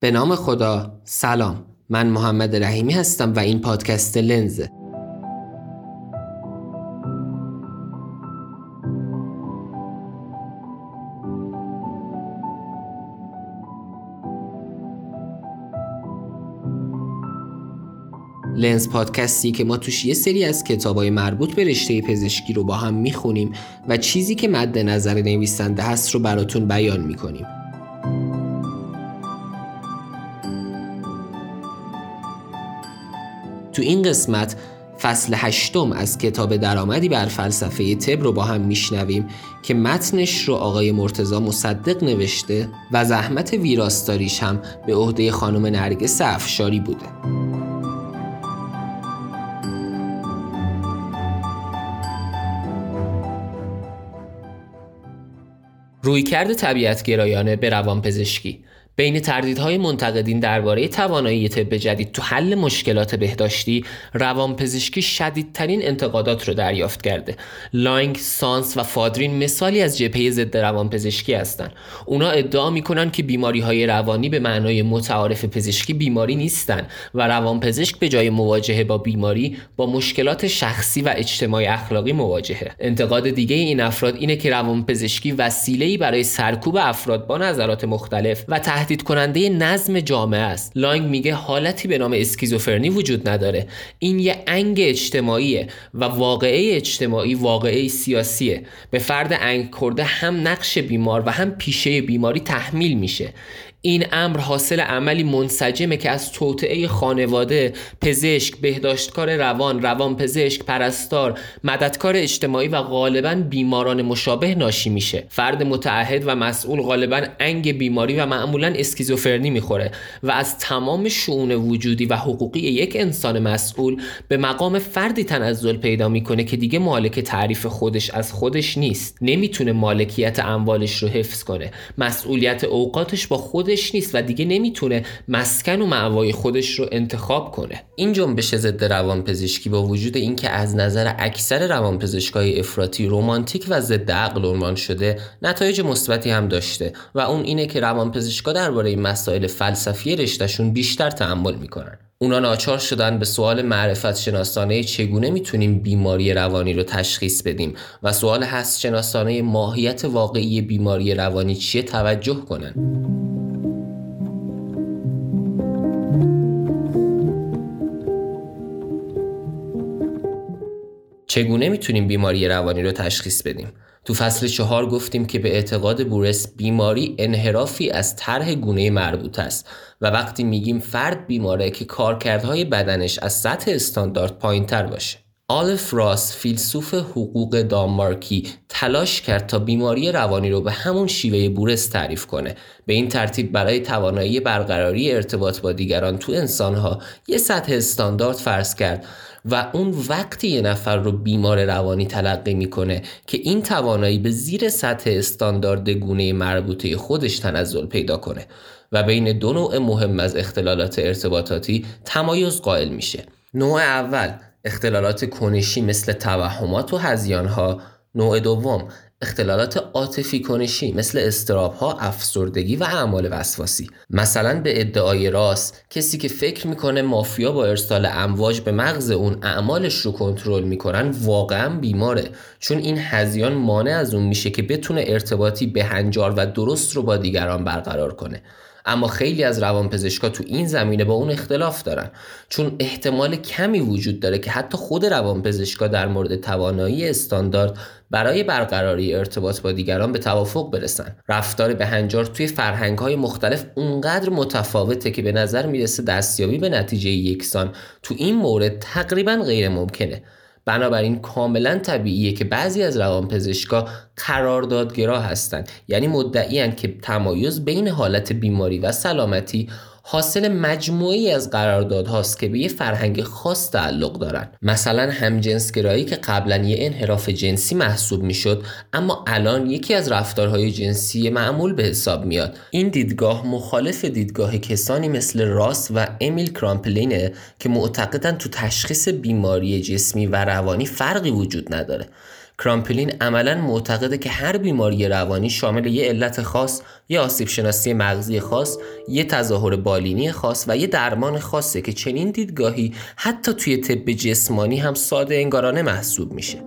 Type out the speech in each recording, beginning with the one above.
به نام خدا. سلام. من محمد رحیمی هستم و این پادکست لنزه. لنز پادکستی که ما توش یه سری از کتابای مربوط به رشته پزشکی رو با هم می‌خونیم و چیزی که مد نظر نویسنده هست رو براتون بیان می‌کنیم. تو این قسمت فصل هشتم از کتاب درآمدی بر فلسفه تب رو با هم میشنویم که متنش رو آقای مرتزا مصدق نوشته و زحمت ویراستاریش هم به عهده خانم نرگس افشاری بوده. رویکرد طبیعت گرایانه به روانپزشکی. بین تردیدهای منتقدین درباره توانایی طب جدید تو حل مشکلات بهداشتی روانپزشکی شدیدترین انتقادات رو دریافت کرده. لانگ سانس و فادرین مثالی از جبهه ضد روانپزشکی هستند اونا ادعا می‌کنن که بیماری های روانی به معنای متعارف پزشکی بیماری نیستن و روانپزشک به جای مواجهه با بیماری با مشکلات شخصی و اجتماعی اخلاقی مواجهه. انتقاد دیگه این افراد اینه که روانپزشکی وسیله‌ای برای سرکوب افراد با نظرات مختلف و تحت تهدید کننده نظم جامعه است. لانگ میگه حالتی به نام اسکیزوفرنی وجود نداره. این یه انگ اجتماعیه و واقعه اجتماعی واقعه سیاسیه. به فرد انگ کرده هم نقش بیمار و هم پیشه بیماری تحمیل میشه. این امر حاصل عملی منسجمه که از توطعه خانواده، پزشک، بهداشتکار روان، روان پزشک، پرستار، مددکار اجتماعی و غالبا بیماران مشابه ناشی میشه. فرد متعهد و مسئول غالبا انگ بیماری و معمولا اسکیزوفرنی می‌خوره و از تمام شعون وجودی و حقوقی یک انسان مسئول به مقام فردی تنزل پیدا می‌کنه که دیگه مالک تعریف خودش از خودش نیست. نمی‌تونه مالکیت اموالش رو حفظ کنه. مسئولیت اوقاتش با خود خودش نیست و دیگه نمی‌تونه مسکن و معوای خودش رو انتخاب کنه. این جنبش ضد روانپزشکی با وجود اینکه از نظر اکثر روانپزشکای افراطی رومانتیک و ضد عقل عنوان شده نتایج مثبتی هم داشته و اون اینه که روانپزشکا درباره مسائل فلسفی رشتهشون بیشتر تحمل می‌کنن. اونا ناچار شدن به سوال معرفت شناسانه چگونه می‌تونیم بیماری روانی رو تشخیص بدیم و سوال هست شناسانه ماهیت واقعی بیماری روانی چیه توجه کنن. چگونه می‌تونیم بیماری روانی رو تشخیص بدیم؟ تو فصل چهار گفتیم که به اعتقاد بورس بیماری انحرافی از طرح گونه مربوط است و وقتی میگیم فرد بیماره که کارکردهای بدنش از سطح استاندارد پایین تر باشه. آلف راس فیلسوف حقوق دانمارکی تلاش کرد تا بیماری روانی رو به همون شیوه بورس تعریف کنه به این ترتیب برای توانایی برقراری ارتباط با دیگران تو انسانها یه سطح استاندارد فرض کرد و اون وقتی یه نفر رو بیمار روانی تلقی می‌کنه که این توانایی به زیر سطح استاندارد گونه مربوطه خودش تنزل پیدا کنه و بین دو نوع مهم از اختلالات ارتباطاتی تمایز قائل میشه. نوع اول اختلالات کنشی مثل توهمات و هزیانها. نوع دوم اختلالات عاطفی کنشی مثل استراب ها، افسردگی و اعمال وسواسی. مثلا به ادعای راست کسی که فکر می‌کنه مافیا با ارسال امواج به مغز اون اعمالش رو کنترل می‌کنن واقعا بیماره. چون این هزیان مانع از اون میشه که بتونه ارتباطی بهنجار و درست رو با دیگران برقرار کنه. اما خیلی از روانپزشکا تو این زمینه با اون اختلاف دارن. چون احتمال کمی وجود داره که حتی خود روانپزشکا در مورد توانایی استاندارد برای برقراری ارتباط با دیگران به توافق برسن. رفتار به هنجار توی فرهنگ های مختلف اونقدر متفاوته که به نظر می‌رسه دستیابی به نتیجه یکسان تو این مورد تقریبا غیر ممکنه بنابراین کاملا طبیعیه که بعضی از روانپزشکا قراردادگرا هستند یعنی مدعیان که تمایز بین حالت بیماری و سلامتی حاصل مجموعی از قراردادهاست که به یه فرهنگ خاص تعلق دارن. مثلا همجنسگرایی که قبلا یه انحراف جنسی محسوب می‌شد اما الان یکی از رفتارهای جنسی معمول به حساب میاد. این دیدگاه مخالف دیدگاه کسانی مثل راس و امیل کرامپلینه که معتقدن تو تشخیص بیماری جسمی و روانی فرقی وجود نداره. کرامپلین عملا معتقده که هر بیماری روانی شامل یه علت خاص، یه آسیب شناسی مغزی خاص، یه تظاهر بالینی خاص و یه درمان خاصه که چنین دیدگاهی حتی توی طب جسمانی هم ساده انگارانه محسوب میشه.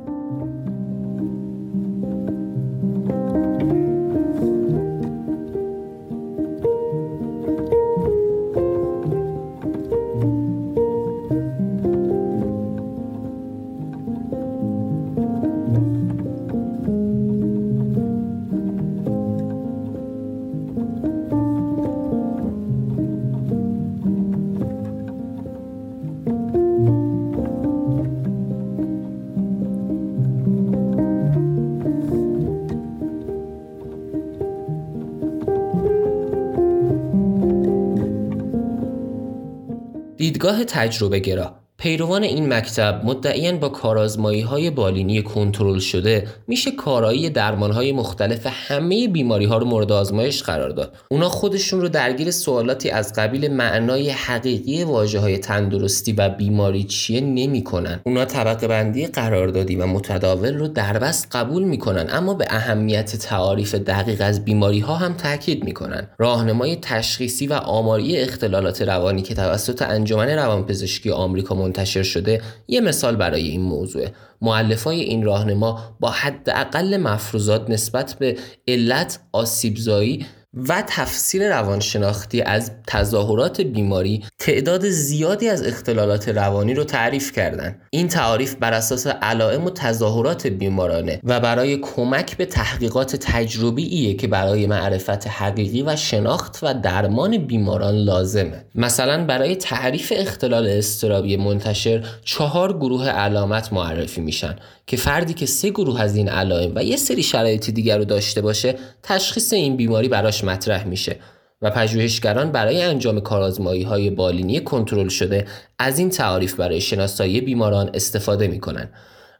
دیدگاه تجربه گرا پیروان این مکتب مدعیان با کارازمایی های بالینی کنترل شده میشه کارایی درمان های مختلف همه بیماری ها رو مورد آزمایش قرار داد. اونا خودشون رو درگیر سوالاتی از قبیل معنای حقیقی واجه های تندرستی و بیماری چیه نمی‌کنن. اونا طبقه بندی قراردادی و متداول رو دربست قبول می‌کنن اما به اهمیت تعاریف دقیق از بیماری ها هم تاکید می‌کنن. راهنمای تشخیصی و آماری اختلالات روانی که توسط انجمن روانپزشکی آمریکا منتشر شده یه مثال برای این موضوع معلفای این راهنما با حداقل مفروضات نسبت به علت آسیبزایی و تفسیر روانشناختی از تظاهرات بیماری تعداد زیادی از اختلالات روانی رو تعریف کردند. این تعاریف بر اساس علائم و تظاهرات بیمارانه و برای کمک به تحقیقات تجربیه که برای معرفت حقیقی و شناخت و درمان بیماران لازمه. مثلا برای تعریف اختلال استرابی منتشر چهار گروه علامت معرفی میشن که فردی که سه گروه از این علائم و یه سری شرایط دیگر رو داشته باشه تشخیص این بیماری براش مطرح میشه و پژوهشگران برای انجام کارآزمایی های بالینی کنترل شده از این تعاریف برای شناسایی بیماران استفاده می‌کنن.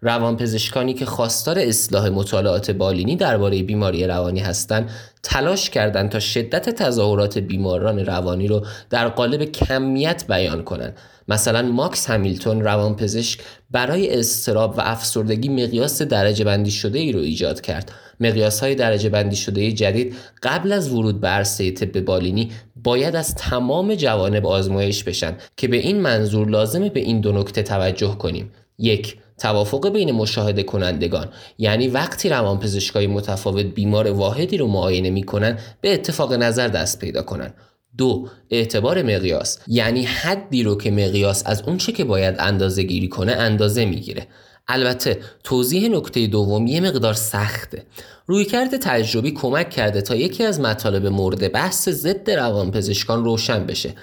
روانپزشکانی که خواستار اصلاح مطالعات بالینی درباره بیماری روانی هستند تلاش کردند تا شدت تظاهرات بیماران روانی رو در قالب کمیت بیان کنند مثلا ماکس همیلتون روانپزشک برای استراب و افسردگی مقیاس درجه بندی شده ای رو ایجاد کرد. مقیاس های درجه بندی شده جدید قبل از ورود به عرصه طب بالینی باید از تمام جوانب آزمایش بشن که به این منظور لازمه به این دو نکته توجه کنیم. یک توافق بین مشاهده کنندگان. یعنی وقتی روانپزشکای متفاوت بیمار واحدی رو معاینه می‌کنن به اتفاق نظر دست پیدا کنن. دو اعتبار مقیاس. یعنی حدی رو که مقیاس از اونچه که باید اندازه گیری کنه اندازه می‌گیره. البته توضیح نکته دوم یه مقدار سخته. رویکرد تجربی کمک کرده تا یکی از مطالب مورد بحث ضد روانپزشکان روشن بشه.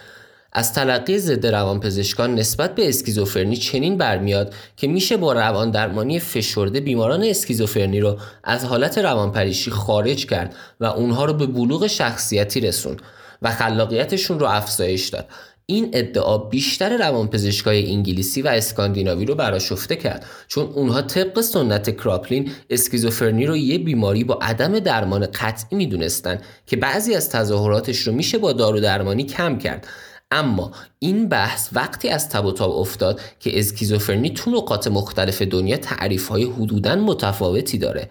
از تلقی ضد روانپزشکان نسبت به اسکیزوفرنی چنین برمیاد که میشه با روان درمانی فشرده بیماران اسکیزوفرنی رو از حالت روانپریشی خارج کرد و اونها رو به بلوغ شخصیتی رسون و خلاقیتشون رو افزایش داد. این ادعا بیشتر روانپزشکای انگلیسی و اسکاندیناوی رو براشفته کرد چون اونها طبق سنت کراپلین اسکیزوفرنی رو یه بیماری با عدم درمان قطعی می‌دونستن که بعضی از تظاهراتش رو میشه با دارو درمانی کم کرد. اما این بحث وقتی از تب و تاب افتاد که اسکیزوفرنی تو نقاط مختلف دنیا تعریف های حدوداً متفاوتی داره.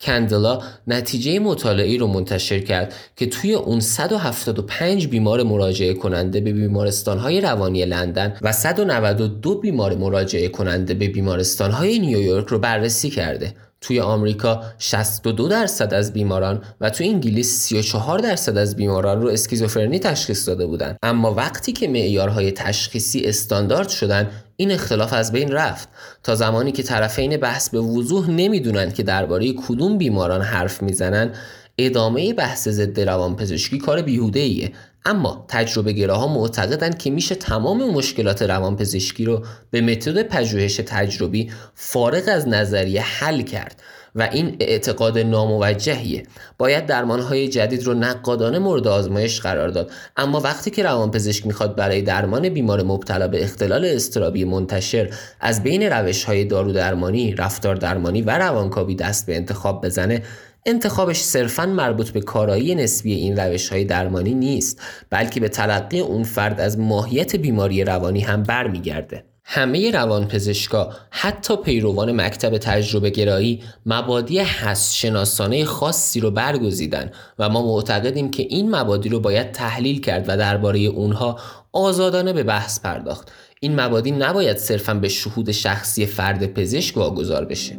کندلا نتیجه مطالعه رو منتشر کرد که توی اون 175 بیمار مراجعه کننده به بیمارستان های روانی لندن و 192 بیمار مراجعه کننده به بیمارستان های نیویورک رو بررسی کرده. توی آمریکا 62 درصد از بیماران و توی انگلیس 34 درصد از بیماران رو اسکیزوفرنی تشخیص داده بودند اما وقتی که معیارهای تشخیصی استاندارد شدن این اختلاف از بین رفت. تا زمانی که طرفین بحث به وضوح نمی‌دونند که درباره کدوم بیماران حرف می‌زنن ادامه بحث ضد روانپزشکی کار بیهوده ایه اما تجربه گراها معتقدند که میشه تمام مشکلات روانپزشکی رو به متد پژوهش تجربی فارغ از نظریه حل کرد و این اعتقاد ناموجهیه. باید درمانهای جدید رو نقادانه مورد آزمایش قرار داد. اما وقتی که روانپزشک می‌خواد برای درمان بیمار مبتلا به اختلال استرابی منتشر از بین روش های دارو درمانی رفتار درمانی و روانکاوی دست به انتخاب بزنه انتخابش صرفا مربوط به کارایی نسبی این روش های درمانی نیست بلکه به تلقی اون فرد از ماهیت بیماری روانی هم برمیگرده. همه روانپزشکا حتی پیروان مکتب تجربه گرایی مبادی هست شناسانه خاصی رو برگزیدن و ما معتقدیم که این مبادی رو باید تحلیل کرد و درباره اونها آزادانه به بحث پرداخت. این مبادی نباید صرفا به شهود شخصی فرد پزشک واگذار بشه.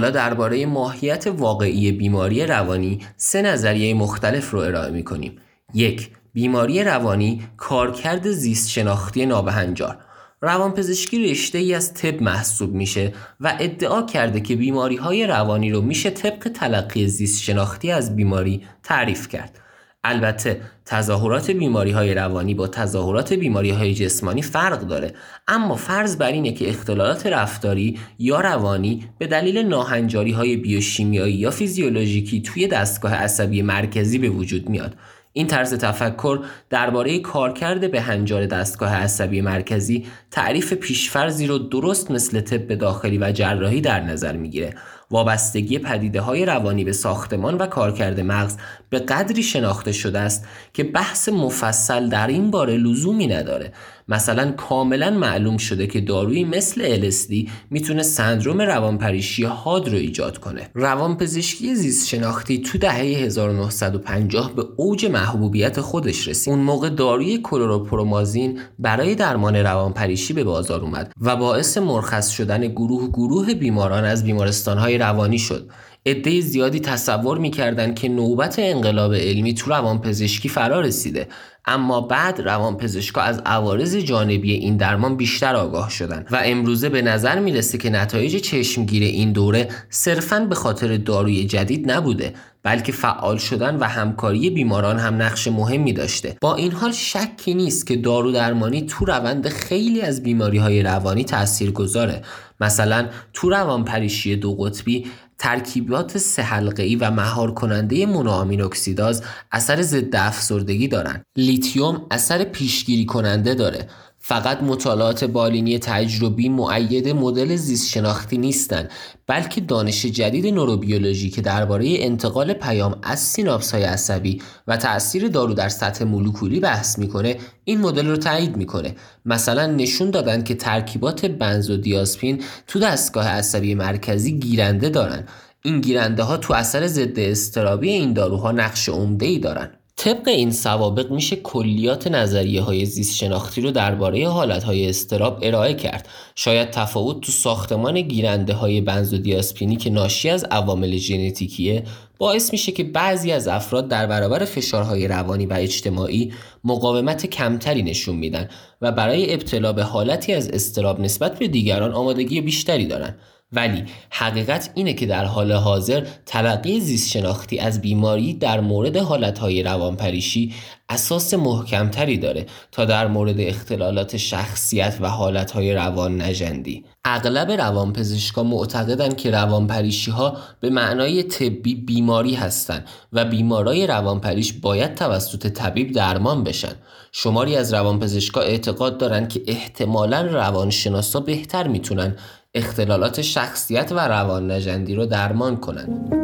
حالا درباره ماهیت واقعی بیماری روانی سه نظریه مختلف رو ارائه می کنیم. یک بیماری روانی کارکرد زیست شناختی نابهنجار روانپزشکی رشته ای از طب محسوب میشه و ادعا کرده که بیماری های روانی رو میشه طبق تلقی زیست شناختی از بیماری تعریف کرد. البته تظاهرات بیماری های روانی با تظاهرات بیماری های جسمانی فرق داره اما فرض بر اینه که اختلالات رفتاری یا روانی به دلیل ناهنجاری های بیوشیمیایی یا فیزیولوژیکی توی دستگاه عصبی مرکزی به وجود میاد. این طرز تفکر درباره کارکرد به هنجار دستگاه عصبی مرکزی تعریف پیشفرزی رو درست مثل طب داخلی و جراحی در نظر می‌گیره. وابستگی پدیده های روانی به ساختمان و کارکرد مغز به قدری شناخته شده است که بحث مفصل در این باره لزومی نداره. مثلا کاملا معلوم شده که دارویی مثل LSD می‌تونه سندروم روانپریشی حاد رو ایجاد کنه. روانپزشکی زیست شناختی تو دهه 1950 به اوج محبوبیت خودش رسید. اون موقع داروی کلوروپرومازین برای درمان روانپریشی به بازار اومد و باعث مرخص شدن گروه گروه بیماران از بیمارستانهای روانی شد. عده زیادی تصور می‌کردند که نوبت انقلاب علمی تو روانپزشکی فرا رسیده. اما بعد روانپزشکا از عوارض جانبی این درمان بیشتر آگاه شدند و امروزه به نظر می‌رسه که نتایج چشمگیر این دوره صرفا به خاطر داروی جدید نبوده بلکه فعال شدن و همکاری بیماران هم نقش مهمی داشته. با این حال شکی نیست که دارو درمانی تو روند خیلی از بیماری های روانی تأثیر گذاره مثلا تو روانپریشی دو قطبی ترکیبات سه حلقه‌ای و مهار کننده مونوآمین اکسیداز اثر ضد افسردگی دارند. لیتیوم اثر پیشگیری کننده داره فقط مطالعات بالینی تجربی مؤید مدل زیست شناختی نیستند بلکه دانش جدید نوروبیولوژی که درباره انتقال پیام از سیناپس های عصبی و تاثیر دارو در سطح مولکولی بحث می‌کنه این مدل رو تایید می‌کنه. مثلا نشون دادن که ترکیبات بنزودیازپین تو دستگاه عصبی مرکزی گیرنده دارن. این گیرنده ها تو اثر ضد استرابی این داروها نقش عمده ای دارن. طبق این سوابق میشه کلیات نظریه های زیست شناختی رو درباره حالت های استراب ارائه کرد. شاید تفاوت تو ساختمان گیرنده های بنزودیاسپینی که ناشی از عوامل ژنتیکیه باعث میشه که بعضی از افراد در برابر فشارهای روانی و اجتماعی مقاومت کمتری نشون میدن و برای ابتلا به حالتی از استراب نسبت به دیگران آمادگی بیشتری دارن. ولی حقیقت اینه که در حال حاضر تلقی زیست شناختی از بیماری در مورد حالتهای روانپریشی اساس محکمتری داره تا در مورد اختلالات شخصیت و حالتهای روان نجندی اغلب روانپزشکا معتقدند که روانپریشی ها به معنای طبی بیماری هستند و بیمارای روانپریش باید توسط طبیب درمان بشن. شماری از روانپزشکا اعتقاد دارند که احتمالا روانشناسا بهتر می‌تونن اختلالات شخصیت و روان نجندی رو درمان کنند.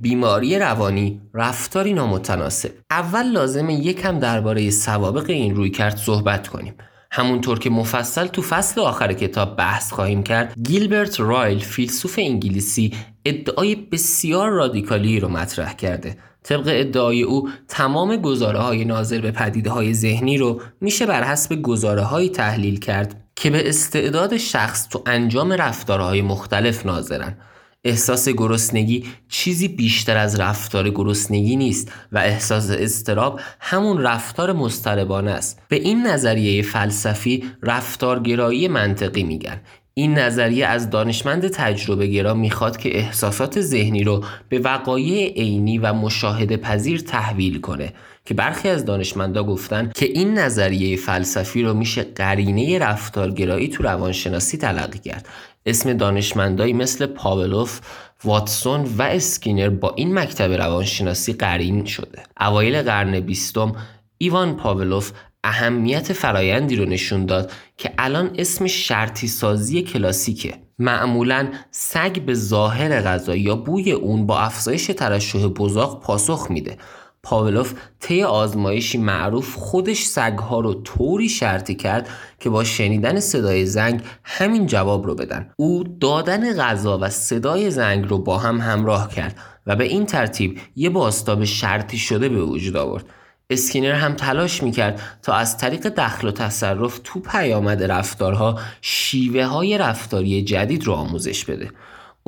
بیماری روانی رفتاری نامتناسب. اول لازمه یکم درباره سوابق این روی کرد صحبت کنیم. همونطور که مفصل تو فصل آخر کتاب بحث خواهیم کرد گیلبرت رایل فیلسوف انگلیسی ادعای بسیار رادیکالی رو مطرح کرده. طبق ادعای او تمام گزاره های ناظر به پدیده های ذهنی رو میشه بر حسب گزاره های تحلیل کرد که به استعداد شخص تو انجام رفتارهای مختلف ناظرن. احساس گرسنگی چیزی بیشتر از رفتار گرسنگی نیست و احساس استراب همون رفتار مستربانه است. به این نظریه فلسفی رفتارگرایی منطقی میگن. این نظریه از دانشمند تجربه گرا می‌خواد که احساسات ذهنی رو به وقایع عینی و مشاهده پذیر تحویل کنه که برخی از دانشمندا گفتن که این نظریه فلسفی رو میشه قرینه رفتارگرایی تو روانشناسی تلقی کرد. اسم دانشمندایی مثل پاولوف، واتسون و اسکینر با این مکتب روانشناسی قرین شده. اوایل قرن بیستم ایوان پاولوف اهمیت فرایندی رو نشون داد که الان اسم شرطی سازی کلاسیکه معمولا سگ به ظاهر غذا یا بوی اون با افزایش ترشح بزاق پاسخ میده پاولوف طی آزمایشی معروف خودش سگها رو طوری شرطی کرد که با شنیدن صدای زنگ همین جواب رو بدن. او دادن غذا و صدای زنگ رو با هم همراه کرد و به این ترتیب یه باستاب شرطی شده به وجود آورد. اسکینر هم تلاش می‌کرد تا از طریق دخل و تصرف تو پیامد رفتارها شیوه های رفتاری جدید رو آموزش بده.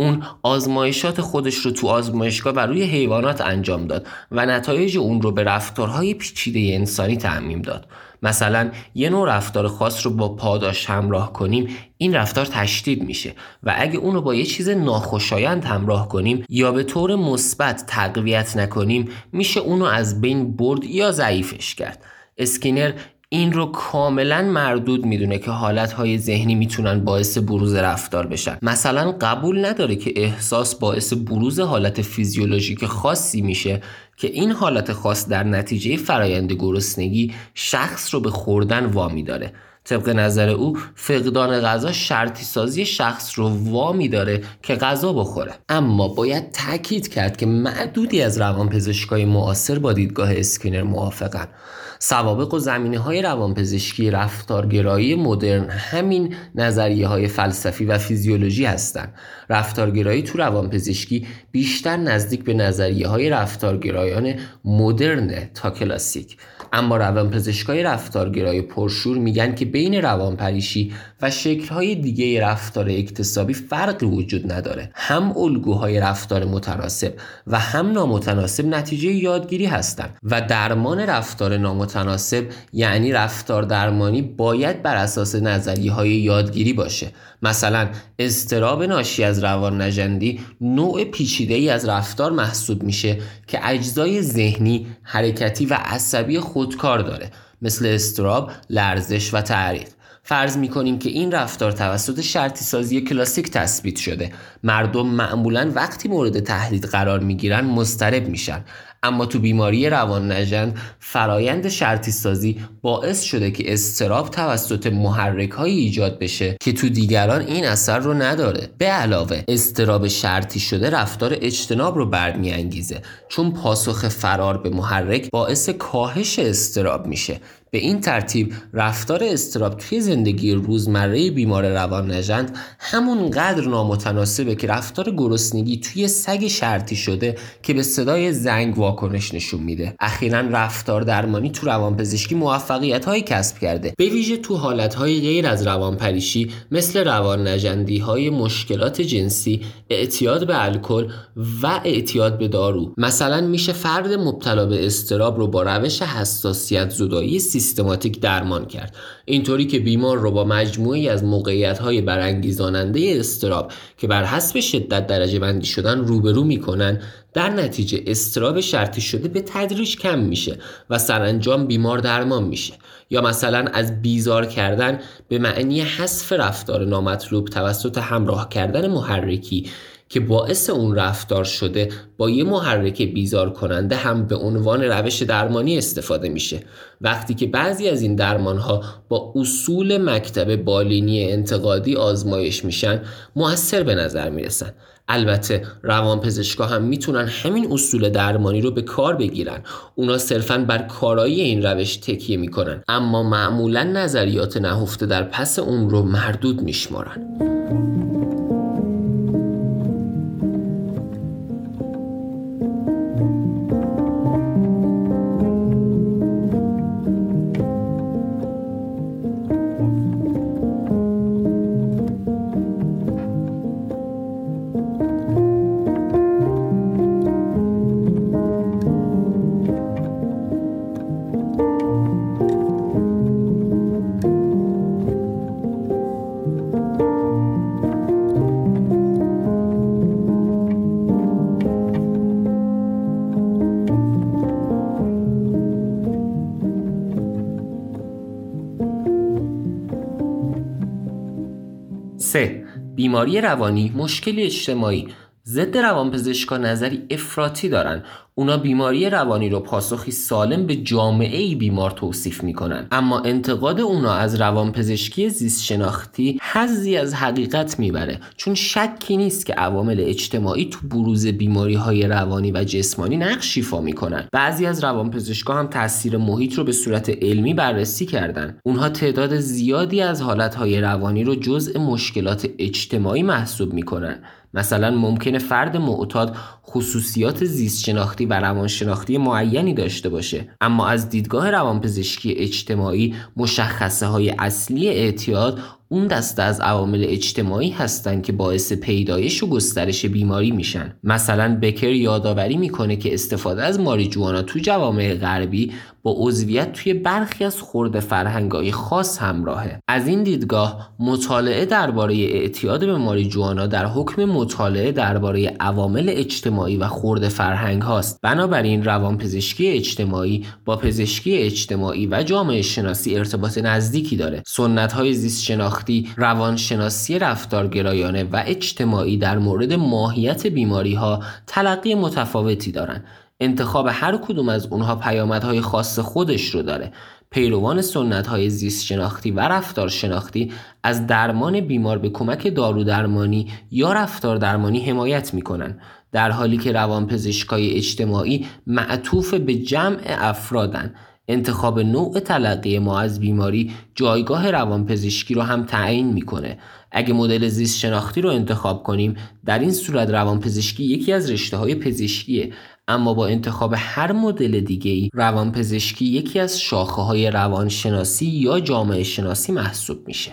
اون آزمایشات خودش رو تو آزمایشگاه و روی حیوانات انجام داد و نتایج اون رو به رفتارهای پیچیده انسانی تعمیم داد. مثلا یه نوع رفتار خاص رو با پاداش همراه کنیم این رفتار تشدید میشه و اگه اون رو با یه چیز ناخوشایند همراه کنیم یا به طور مثبت تقویت نکنیم میشه اون رو از بین برد یا ضعیفش کرد. اسکینر این رو کاملا مردود می‌دونه که حالتهای ذهنی می‌تونن باعث بروز رفتار بشن. مثلا قبول نداره که احساس باعث بروز حالت فیزیولوژیک خاصی میشه که این حالت خاص در نتیجه فرایند گرسنگی شخص رو به خوردن وامی داره. طبق نظر او فقدان غذا شرطی سازی شخص رو وامی داره که غذا بخوره. اما باید تاکید کرد که معدودی از روانپزشکای معاصر با دیدگاه اسکینر موافقن. سوابق و زمینه های روانپزشکی رفتارگرایی مدرن همین نظریه های فلسفی و فیزیولوژی هستند. رفتارگرایی تو روانپزشکی بیشتر نزدیک به نظریه های رفتارگرایان مدرن تا کلاسیک. اما روانپزشکای رفتارگرای پرشور میگن که بین روانپریشی و شکلهای دیگه رفتار اکتسابی فرقی وجود نداره. هم الگوهای رفتار متناسب و هم نامتناسب نتیجه یادگیری هستند و درمان رفتار نامتناسب یعنی رفتار درمانی باید بر اساس نظریه های یادگیری باشه. مثلا استراب ناشی از روان نجندی نوع پیچیده ای از رفتار محسوب میشه که اجزای ذهنی، حرکتی و عصبی خودکار داره مثل استراب، لرزش و تعریق فرض می کنیم که این رفتار توسط شرطی سازی کلاسیک تثبیت شده. مردم معمولا وقتی مورد تهدید قرار می گیرن مسترب میشن. اما تو بیماری روان نژند فرایند شرطی سازی باعث شده که استراب توسط محرک های ایجاد بشه که تو دیگران این اثر رو نداره. به علاوه استراب شرطی شده رفتار اجتناب رو برمیانگیزه. چون پاسخ فرار به محرک باعث کاهش استراب میشه. به این ترتیب رفتار استراب توی زندگی روزمره بیمار روان نژند همونقدر نامتناسبه که رفتار گرسنگی توی سگ شرطی شده که به صدای زنگ واکنش نشون میده. اخیرا رفتار درمانی تو روانپزشکی موفقیت های کسب کرده. به ویژه تو حالت های غیر از روانپریشی مثل روان نجندی های مشکلات جنسی اعتیاد به الکل و اعتیاد به دارو. مثلا میشه فرد مبتلا به استراب رو با روش حساسیت زدایی سیستماتیک درمان کرد. اینطوری که بیمار رو با مجموعی از موقعیت های برانگیزاننده استراب که بر حسب شدت درجه بندی شدن روبرو می‌کنن در نتیجه استراب شرطی شده به تدریج کم میشه و سرانجام بیمار درمان میشه. یا مثلا از بیزار کردن به معنی حذف رفتار نامطلوب توسط همراه کردن محرکی که باعث اون رفتار شده با یه محرک بیزار کننده هم به عنوان روش درمانی استفاده میشه. وقتی که بعضی از این درمان ها با اصول مکتب بالینی انتقادی آزمایش میشن مؤثر به نظر می‌رسن. البته روانپزشکا هم می‌تونن همین اصول درمانی رو به کار بگیرن. اونا صرفا بر کارایی این روش تکیه می‌کنن. اما معمولا نظریات نهفته در پس اون رو مردود میشمارن. 3. بیماری روانی مشکلی اجتماعی ضد روانپزشکا نظری افراطی دارن. اونا بیماری روانی رو پاسخی سالم به جامعه ای بیمار توصیف می‌کنن. اما انتقاد اونا از روانپزشکی زیست شناختی حزی از حقیقت می‌بره. چون شکی نیست که عوامل اجتماعی تو بروز بیماری های روانی و جسمانی نقش ایفا می‌کنن. بعضی از روانپزشکا هم تاثیر محیط رو به صورت علمی بررسی کردن. اونها تعداد زیادی از حالتهای روانی رو جزء مشکلات اجتماعی محسوب می‌کنن. مثلا ممکنه فرد معتاد خصوصیات زیست شناختی و روانشناختی معینی داشته باشه. اما از دیدگاه روانپزشکی اجتماعی مشخصه های اصلی اعتیاد اون دسته از عوامل اجتماعی هستند که باعث پیدایش و گسترش بیماری میشن. مثلا بکر یادآوری می‌کنه که استفاده از ماریجوانا تو جوامع غربی با عضویت توی برخی از خورده فرهنگای خاص همراهه. از این دیدگاه مطالعه درباره اعتیاد به ماریجوانا در حکم مطالعه درباره عوامل اجتماعی و خورده فرهنگ هاست. بنابراین روانپزشکی اجتماعی با پزشکی اجتماعی و جامعه شناسی ارتباط نزدیکی داره. سنت های زیست شناختی روانشناسی رفتارگرایانه و اجتماعی در مورد ماهیت بیماری ها تلقی متفاوتی دارند انتخاب هر کدوم از اونها پیامدهای خاص خودش رو داره. پیروان سنت های زیست شناختی و رفتار شناختی از درمان بیمار به کمک دارو درمانی یا رفتار درمانی حمایت می‌کنن در حالی که روانپزشکای اجتماعی معطوف به جمع افرادن. انتخاب نوع تلقی ما از بیماری جایگاه روانپزشکی رو هم تعیین می‌کنه. اگه مدل زیست شناختی رو انتخاب کنیم در این صورت روانپزشکی یکی از رشته های پزشکیه. اما با انتخاب هر مدل دیگه ای روانپزشکی یکی از شاخه های روانشناسی یا جامعه شناسی محسوب میشه.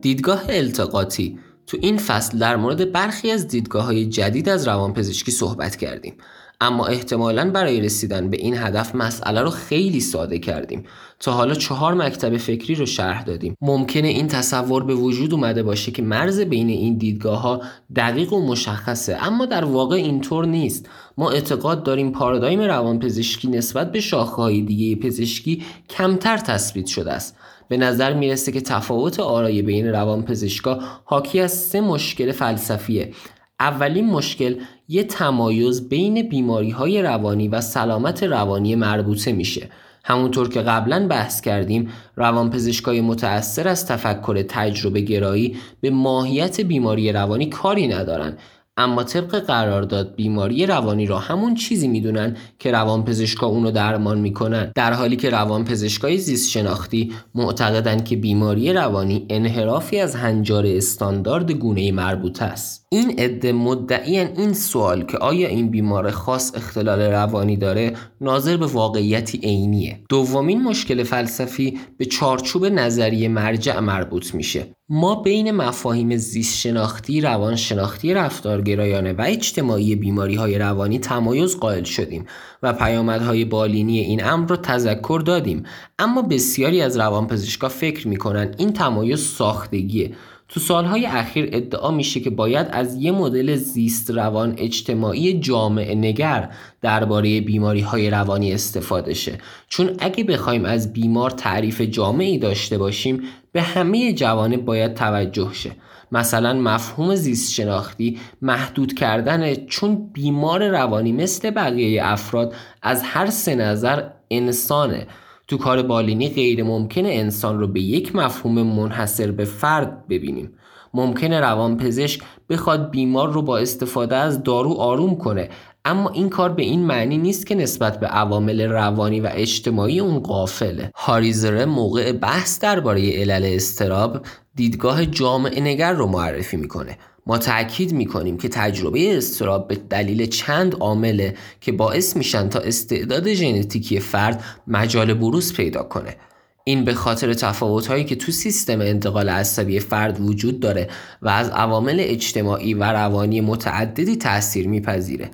دیدگاه التقاطی تو این فصل در مورد برخی از دیدگاه های جدید از روانپزشکی صحبت کردیم. اما احتمالا برای رسیدن به این هدف مسئله رو خیلی ساده کردیم. تا حالا چهار مکتب فکری رو شرح دادیم. ممکنه این تصور به وجود اومده باشه که مرز بین این دیدگاه ها دقیق و مشخصه اما در واقع اینطور نیست. ما اعتقاد داریم پارادایم روانپزشکی نسبت به شاخه‌های دیگه پزشکی کمتر تثبیت شده است. به نظر می‌رسه که تفاوت آرای بین روانپزشکا حاکی از سه مشکل فلسفیه. اولین مشکل یه تمایز بین بیماری های روانی و سلامت روانی مربوطه میشه. همونطور که قبلا بحث کردیم روانپزشکای متأثر از تفکر تجربه گرایی به ماهیت بیماری روانی کاری ندارن. اما طبق قرارداد بیماری روانی را همون چیزی می‌دونن که روانپزشکا اونو درمان می‌کنن. در حالی که روانپزشکای زیست شناختی معتقدن که بیماری روانی انحرافی از هنجار استاندارد گونه مربوط است. این عده مدعیان این سوال که آیا این بیمار خاص اختلال روانی داره ناظر به واقعیتی عینیه. دومین مشکل فلسفی به چارچوب نظریه مرجع مربوط میشه. ما بین مفاهیم زیست شناختی، روان شناختی رفتارگرایانه و اجتماعی بیماری های روانی تمایز قائل شدیم و پیامدهای بالینی این امر را تذکر دادیم. اما بسیاری از روانپزشکا فکر می‌کنن این تمایز ساختگیه. تو سالهای اخیر ادعا میشه که باید از یه مدل زیست روان اجتماعی جامعه نگر درباره بیماری های روانی استفاده شه. چون اگه بخوایم از بیمار تعریف جامعی داشته باشیم به همه جوانب باید توجه شه. مثلا مفهوم زیست شناختی محدود کردن چون بیمار روانی مثل بقیه افراد از هر سه نظر انسانه. تو کار بالینی غیر ممکنه انسان رو به یک مفهوم منحصر به فرد ببینیم. ممکنه روان پزشک بخواد بیمار رو با استفاده از دارو آروم کنه. اما این کار به این معنی نیست که نسبت به عوامل روانی و اجتماعی اون قافله هاریزره موقع بحث درباره علل استراب دیدگاه جامعه نگر رو معرفی می‌کنه. ما تاکید می‌کنیم که تجربه استراب به دلیل چند عامله که باعث میشن تا استعداد ژنتیکی فرد مجال بروز پیدا کنه. این به خاطر تفاوتهایی که تو سیستم انتقال عصبی فرد وجود داره و از عوامل اجتماعی و روانی متعددی تاثیر میپذیره.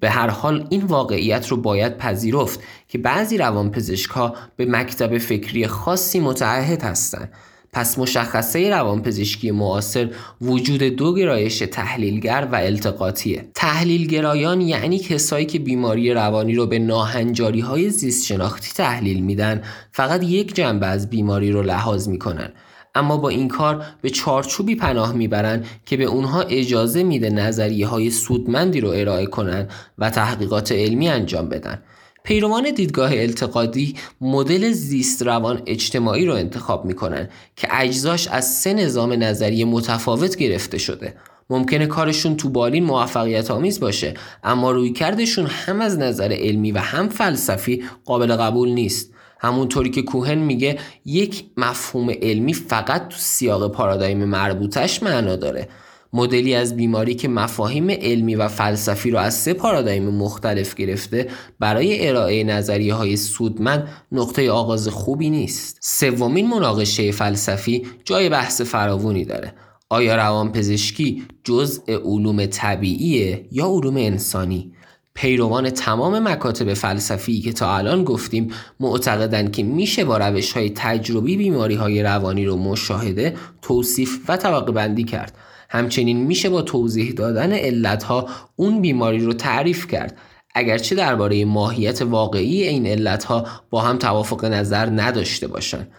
به هر حال این واقعیت رو باید پذیرفت که بعضی روانپزشک ها به مکتب فکری خاصی متعهد هستند. پس مشخصه روانپزشکی معاصر وجود دو گرایش تحلیلگر و التقاطیه. تحلیلگرایان یعنی کسایی که بیماری روانی رو به ناهنجاری های زیست شناختی تحلیل میدن فقط یک جنبه از بیماری رو لحاظ می‌کنن. اما با این کار به چارچوبی پناه می‌برند که به اونها اجازه میده نظریه های سودمندی رو ارائه کنند و تحقیقات علمی انجام بدن. پیروان دیدگاه التقادی مدل زیست روان اجتماعی رو انتخاب می‌کنن که اجزاش از سه نظام نظری متفاوت گرفته شده. ممکنه کارشون تو بالین موفقیت آمیز باشه اما روی کردشون هم از نظر علمی و هم فلسفی قابل قبول نیست. همونطوری که کوهن میگه یک مفهوم علمی فقط تو سیاق پارادایم مربوطش معنا داره. مدلی از بیماری که مفاهیم علمی و فلسفی را از سه پارادایم مختلف گرفته برای ارائه نظریه های سودمند نقطه آغاز خوبی نیست. سومین مناقشه فلسفی جای بحث فراوانی داره. آیا روانپزشکی جزء علوم طبیعیه یا علوم انسانی؟ پیروان تمام مکاتب فلسفی که تا الان گفتیم معتقدند که میشه با روش های تجربی بیماری های روانی رو مشاهده، توصیف و طبقه بندی کرد. همچنین میشه با توضیح دادن علتها اون بیماری رو تعریف کرد. اگرچه درباره ماهیت واقعی این علتها با هم توافق نظر نداشته باشند.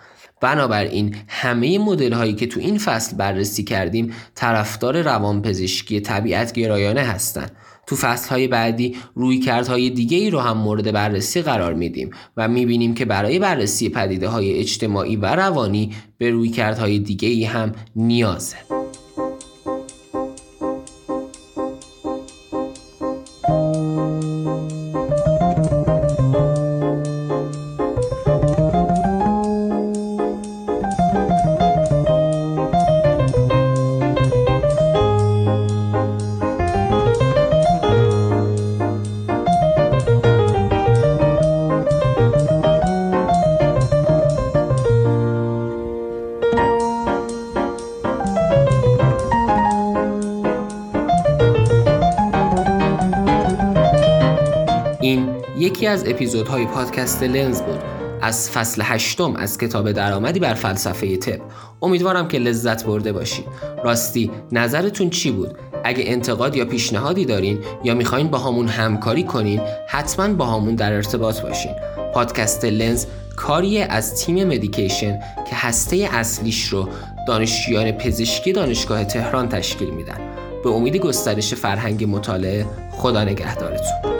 بنابراین همه مدل هایی که تو این فصل بررسی کردیم طرفدار روانپزشکی طبیعت گرایانه هستند. تو های بعدی رویکردهای دیگه ای رو هم مورد بررسی قرار میدیم و می‌بینیم که برای بررسی پدیده های اجتماعی و روانی به رویکردهای دیگه ای هم نیازه. یکی از اپیزودهای پادکست لنز بود. از فصل هشتم از کتاب درآمدی بر فلسفه تب امیدوارم که لذت برده باشید راستی نظرتون چی بود؟ اگه انتقاد یا پیشنهادی دارین یا می‌خواین با همون همکاری کنین حتما با همون در ارتباط باشین. پادکست لنز کاری از تیم مدیکیشن که هسته اصلیش رو دانشجویان پزشکی دانشگاه تهران تشکیل میدن. به امید گسترش فرهنگ مطالعه خدا نگهدارتون.